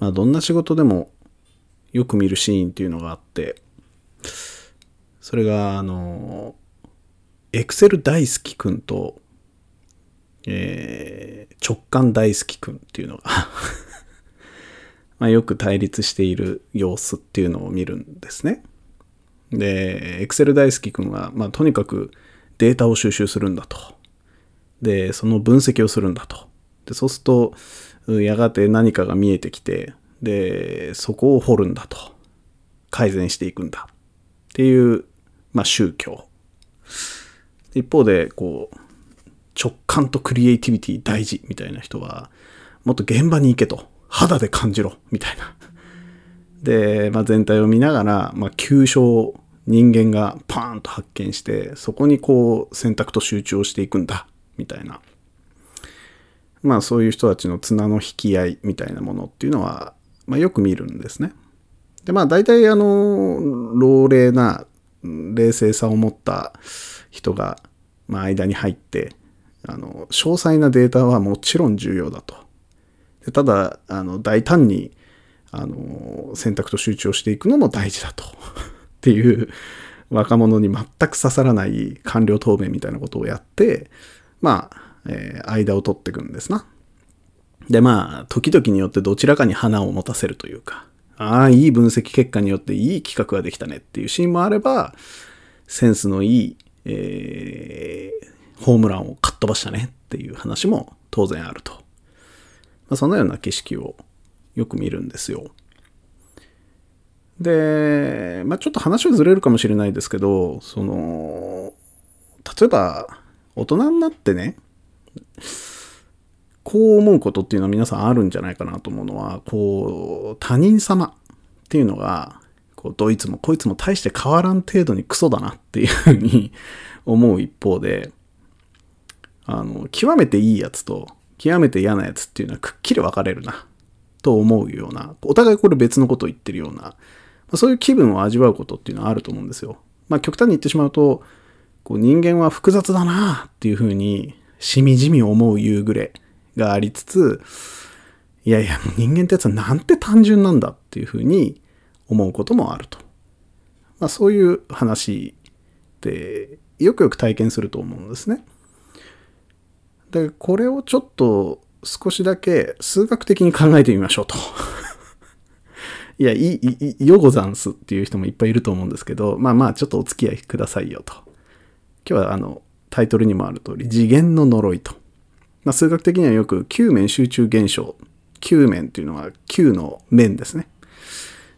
まあどんな仕事でもよく見るシーンっていうのがあって、それが、あの、エクセル大好きくんと、えー直感大好きくんっていうのが まあよく対立している様子っていうのを見るんですね。で、エクセル大好きくんは、まあとにかくデータを収集するんだと。で、その分析をするんだと。で、そうすると、やがて何かが見えてきて、で、そこを掘るんだと。改善していくんだ。っていう、まあ宗教。一方で、こう、直感とクリエイティビティ大事みたいな人は、もっと現場に行けと。肌で感じろみたいな。で、まあ、全体を見ながら、まあ、急所を人間がパーンと発見して、そこにこう選択と集中をしていくんだ、みたいな。まあそういう人たちの綱の引き合いみたいなものっていうのは、まあよく見るんですね。で、まあ大体あの、老齢な冷静さを持った人が、まあ間に入って、あの、詳細なデータはもちろん重要だと。でただ、あの、大胆に、あの、選択と集中をしていくのも大事だと。っていう、若者に全く刺さらない官僚答弁みたいなことをやって、まあ、えー間を取っていくんですな。で、まあ、時々によってどちらかに花を持たせるというか、ああ、いい分析結果によっていい企画ができたねっていうシーンもあれば、センスのいい、えーホームランをかっ飛ばしたねっていう話も当然あると。まあ、そのような景色をよく見るんですよ。で、まあ、ちょっと話はずれるかもしれないですけど、その、例えば、大人になってね、こう思うことっていうのは皆さんあるんじゃないかなと思うのは、こう、他人様っていうのが、こう、どいつもこいつも大して変わらん程度にクソだなっていうふうに思う一方で、あの、極めていいやつと、極めて嫌なやつっていうのはくっきり分かれるな、と思うような、お互いこれ別のことを言ってるような、そういう気分を味わうことっていうのはあると思うんですよ。まあ極端に言ってしまうと、こう人間は複雑だなっていうふうに、しみじみ思う夕暮れがありつつ、いやいや、人間ってやつはなんて単純なんだっていうふうに思うこともあると。まあそういう話ってよくよく体験すると思うんですね。で、これをちょっと少しだけ数学的に考えてみましょうと。いや、いい、いい、よござんすっていう人もいっぱいいると思うんですけど、まあまあちょっとお付き合いくださいよと。今日はあの、タイトルにもある通り、次元の呪いと。まあ数学的にはよく9面集中現象。9面というのは9の面ですね。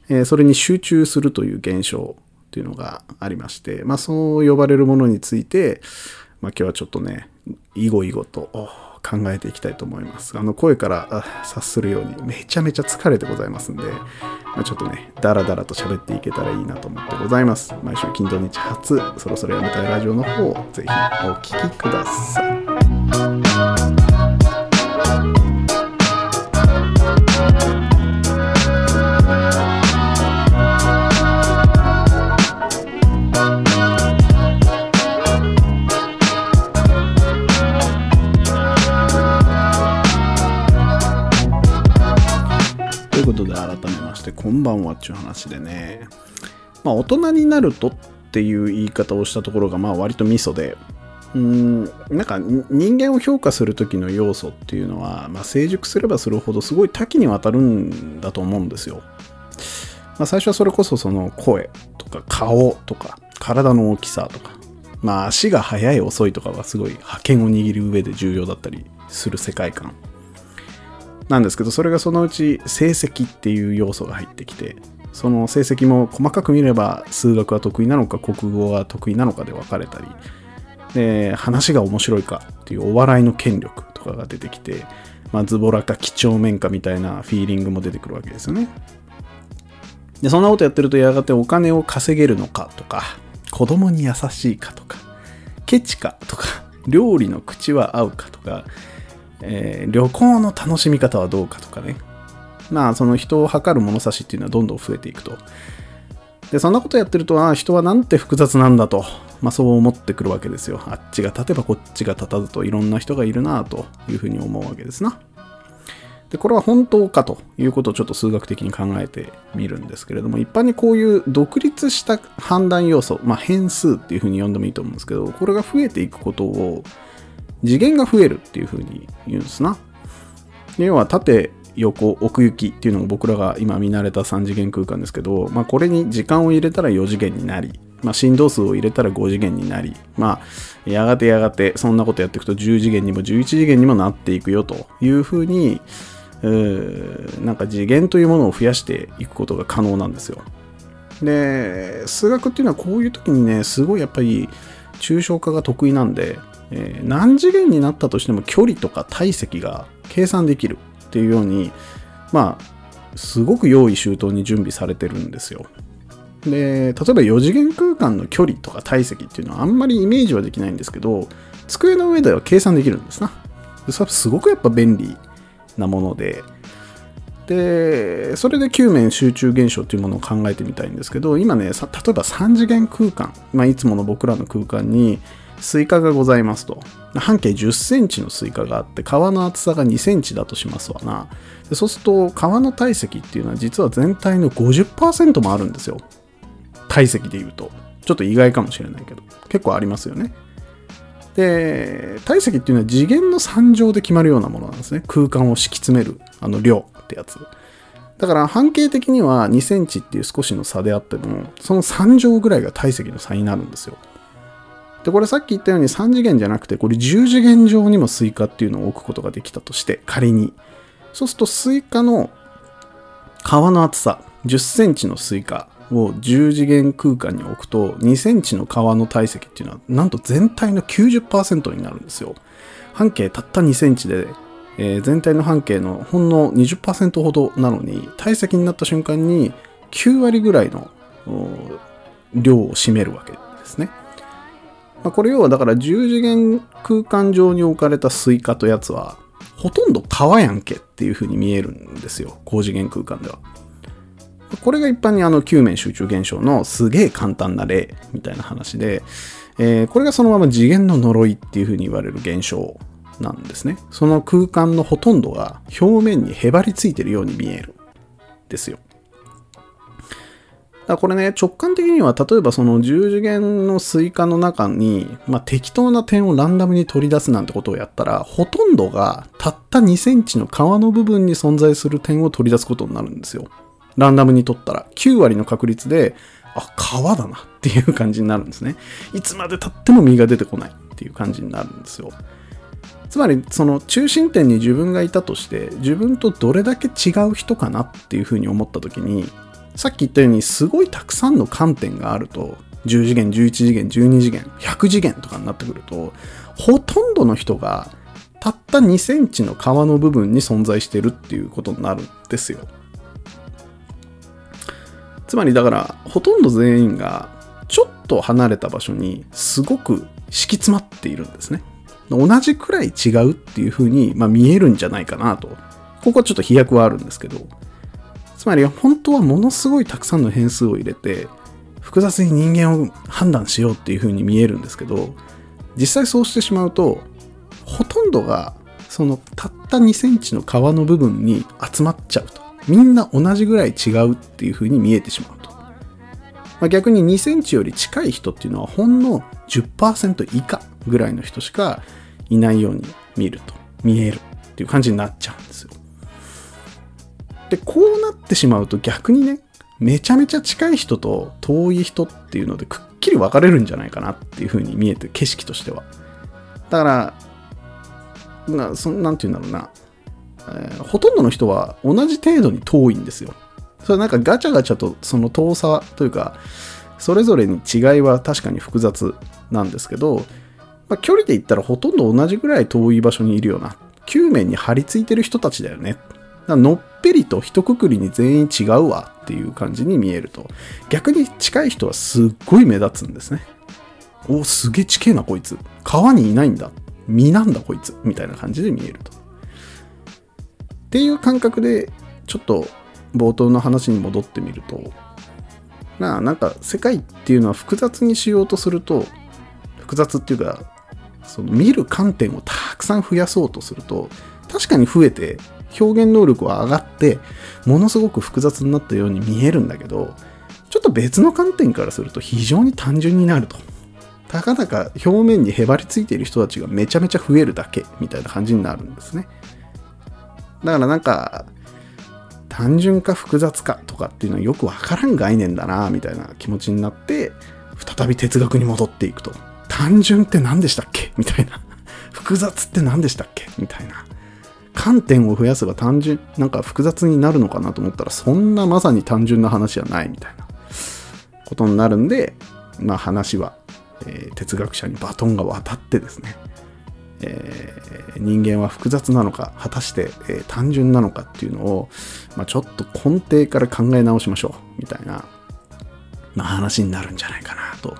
えーそれに集中するという現象というのがありまして、まあそう呼ばれるものについて、まあ今日はちょっとね、いごいごと考えていきたいと思います。あの声から察するようにめちゃめちゃ疲れてございますんで、まあ、ちょっとね、ダラダラと喋っていけたらいいなと思ってございます。毎週金土日初、そろそろやめたいラジオの方をぜひお聴きください。してこんばんはっていう話でね。まあ大人になるとっていう言い方をしたところがまあ割とミソで。うーんなんか人間を評価する時の要素っていうのは、まあ、成熟すればするほどすごい多岐にわたるんだと思うんですよ。まあ、最初はそれこそその声とか顔とか体の大きさとか。まあ足が速い遅いとかはすごい覇権を握る上で重要だったりする世界観。なんですけどそれがそのうち成績っていう要素が入ってきてその成績も細かく見れば数学は得意なのか国語は得意なのかで分かれたりで話が面白いかっていうお笑いの権力とかが出てきて、まあ、ズボラか几帳面かみたいなフィーリングも出てくるわけですよね。でそんなことやってるとやがてお金を稼げるのかとか子供に優しいかとかケチかとか料理の口は合うかとかえー旅行の楽しみ方はどうかとかね。まあ、その人を測る物差しっていうのはどんどん増えていくと。で、そんなことやってると、ああ、人はなんて複雑なんだと、まあそう思ってくるわけですよ。あっちが立てばこっちが立たずといろんな人がいるなというふうに思うわけですな。でこれは本当かということをちょっと数学的に考えてみるんですけれども一般にこういう独立した判断要素、まあ、変数っていうふうに呼んでもいいと思うんですけどこれが増えていくことを次元が増えるっていうふうに言うんですな要は縦横奥行きっていうのが僕らが今見慣れた3次元空間ですけど、まあ、これに時間を入れたら4次元になりまあ、振動数を入れたら5次元になり、まあ、やがてやがてそんなことやっていくと10次元にも11次元にもなっていくよというふうに、なんか次元というものを増やしていくことが可能なんですよ。で、数学っていうのはこういう時にね、すごいやっぱり抽象化が得意なんで、えー、何次元になったとしても距離とか体積が計算できるっていうように、まあ、すごく用意周到に準備されてるんですよ。で、例えば4次元空間の距離とか体積っていうのはあんまりイメージはできないんですけど、机の上では計算できるんですな。それすごくやっぱ便利なもので、で、それで球面集中現象というものを考えてみたいんですけど、今ね、例えば3次元空間、まあ、いつもの僕らの空間にスイカがございますと。半径10センチのスイカがあって、皮の厚さが2センチだとしますわな。でそうすると、皮の体積っていうのは実は全体の50%もあるんですよ。体積で言うと。ちょっと意外かもしれないけど。結構ありますよね。で、体積っていうのは次元の3乗で決まるようなものなんですね。空間を敷き詰める、あの量ってやつ。だから半径的には2センチっていう少しの差であっても、その3乗ぐらいが体積の差になるんですよ。で、これさっき言ったように3次元じゃなくて、これ10次元上にもスイカっていうのを置くことができたとして、仮に。そうするとスイカの皮の厚さ、10センチのスイカを10次元空間に置くと2センチの皮の体積っていうのはなんと全体の90%になるんですよ。半径たった2センチで、えー、全体の半径のほんの20%ほどなのに体積になった瞬間に9割ぐらいの量を占めるわけですね。まあ、これ要はだから10次元空間上に置かれたスイカってやつはほとんど皮やんけっていう風に見えるんですよ。高次元空間では。これが一般にあの球面集中現象のすげえ簡単な例みたいな話で、えー、これがそのまま次元の呪いっていうふうに言われる現象なんですね。その空間のほとんどが表面にへばりついてるように見える。ですよ。だこれね、直感的には、例えばその10次元のスイカの中に、まあ、適当な点をランダムに取り出すなんてことをやったら、ほとんどがたった2センチの皮の部分に存在する点を取り出すことになるんですよ。ランダムに取ったら9割の確率で、あ、皮だなっていう感じになるんですね。いつまで経っても実が出てこないっていう感じになるんですよ。つまり、その中心点に自分がいたとして、自分とどれだけ違う人かなっていうふうに思った時に、さっき言ったようにすごいたくさんの観点があると、10次元、11次元、12次元、100次元とかになってくると、ほとんどの人がたった2センチの皮の部分に存在してるっていうことになるんですよ。つまりだからほとんど全員がちょっと離れた場所にすごく敷き詰まっているんですね。同じくらい違うっていう風に、まあ、見えるんじゃないかなと。ここはちょっと飛躍はあるんですけど。つまり本当はものすごいたくさんの変数を入れて複雑に人間を判断しようっていう風に見えるんですけど実際そうしてしまうとほとんどがそのたった2センチの皮の部分に集まっちゃうと。みんな同じぐらい違うっていう風に見えてしまうと。まあ、逆に2センチより近い人っていうのはほんの10%以下ぐらいの人しかいないように見ると、見えるっていう感じになっちゃうんで。こうなってしまうと逆にね、めちゃめちゃ近い人と遠い人っていうのでくっきり分かれるんじゃないかなっていう風に見えて景色としては。だから、なそなんて言うんだろうな。えー、ほとんどの人は同じ程度に遠いんですよ。それなんかガチャガチャとその遠さというか、それぞれに違いは確かに複雑なんですけど、まあ、距離で言ったらほとんど同じぐらい遠い場所にいるような、球面に張り付いてる人たちだよね。のっぺりと一括りに全員違うわっていう感じに見えると、逆に近い人はすっごい目立つんですね。お、すげえ地形なこいつ。川にいないんだ。実なんだこいつ。みたいな感じで見えると。っていう感覚でちょっと冒頭の話に戻ってみるとなあなんか世界っていうのは複雑にしようとすると複雑っていうかその見る観点をたくさん増やそうとすると確かに増えて表現能力は上がってものすごく複雑になったように見えるんだけどちょっと別の観点からすると非常に単純になると。たかだか表面にへばりついている人たちがめちゃめちゃ増えるだけみたいな感じになるんですね。だからなんか単純か複雑かとかっていうのはよくわからん概念だなみたいな気持ちになって再び哲学に戻っていくと。単純って何でしたっけみたいな。複雑って何でしたっけみたいな。観点を増やせば単純なんか複雑になるのかなと思ったらそんなまさに単純な話はないみたいなことになるんでまあ話はえー、哲学者にバトンが渡ってですね、えー、人間は複雑なのか果たして、えー、単純なのかっていうのを、まあ、ちょっと根底から考え直しましょうみたいな、まあ、話になるんじゃないかなと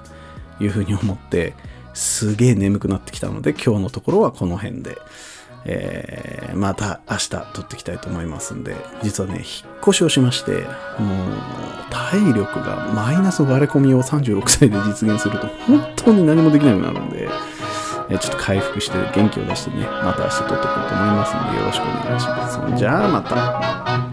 いうふうに思ってすげえ眠くなってきたので今日のところはこの辺で。えー、また明日撮っていきたいと思いますんで、実はね、引っ越しをしまして、もう、体力がマイナス割れ込みを36歳で実現すると、本当に何もできなくなるんで、えちょっと回復して元気を出してね、また明日撮っていこうと思いますんで、よろしくお願いします。じゃあ、また。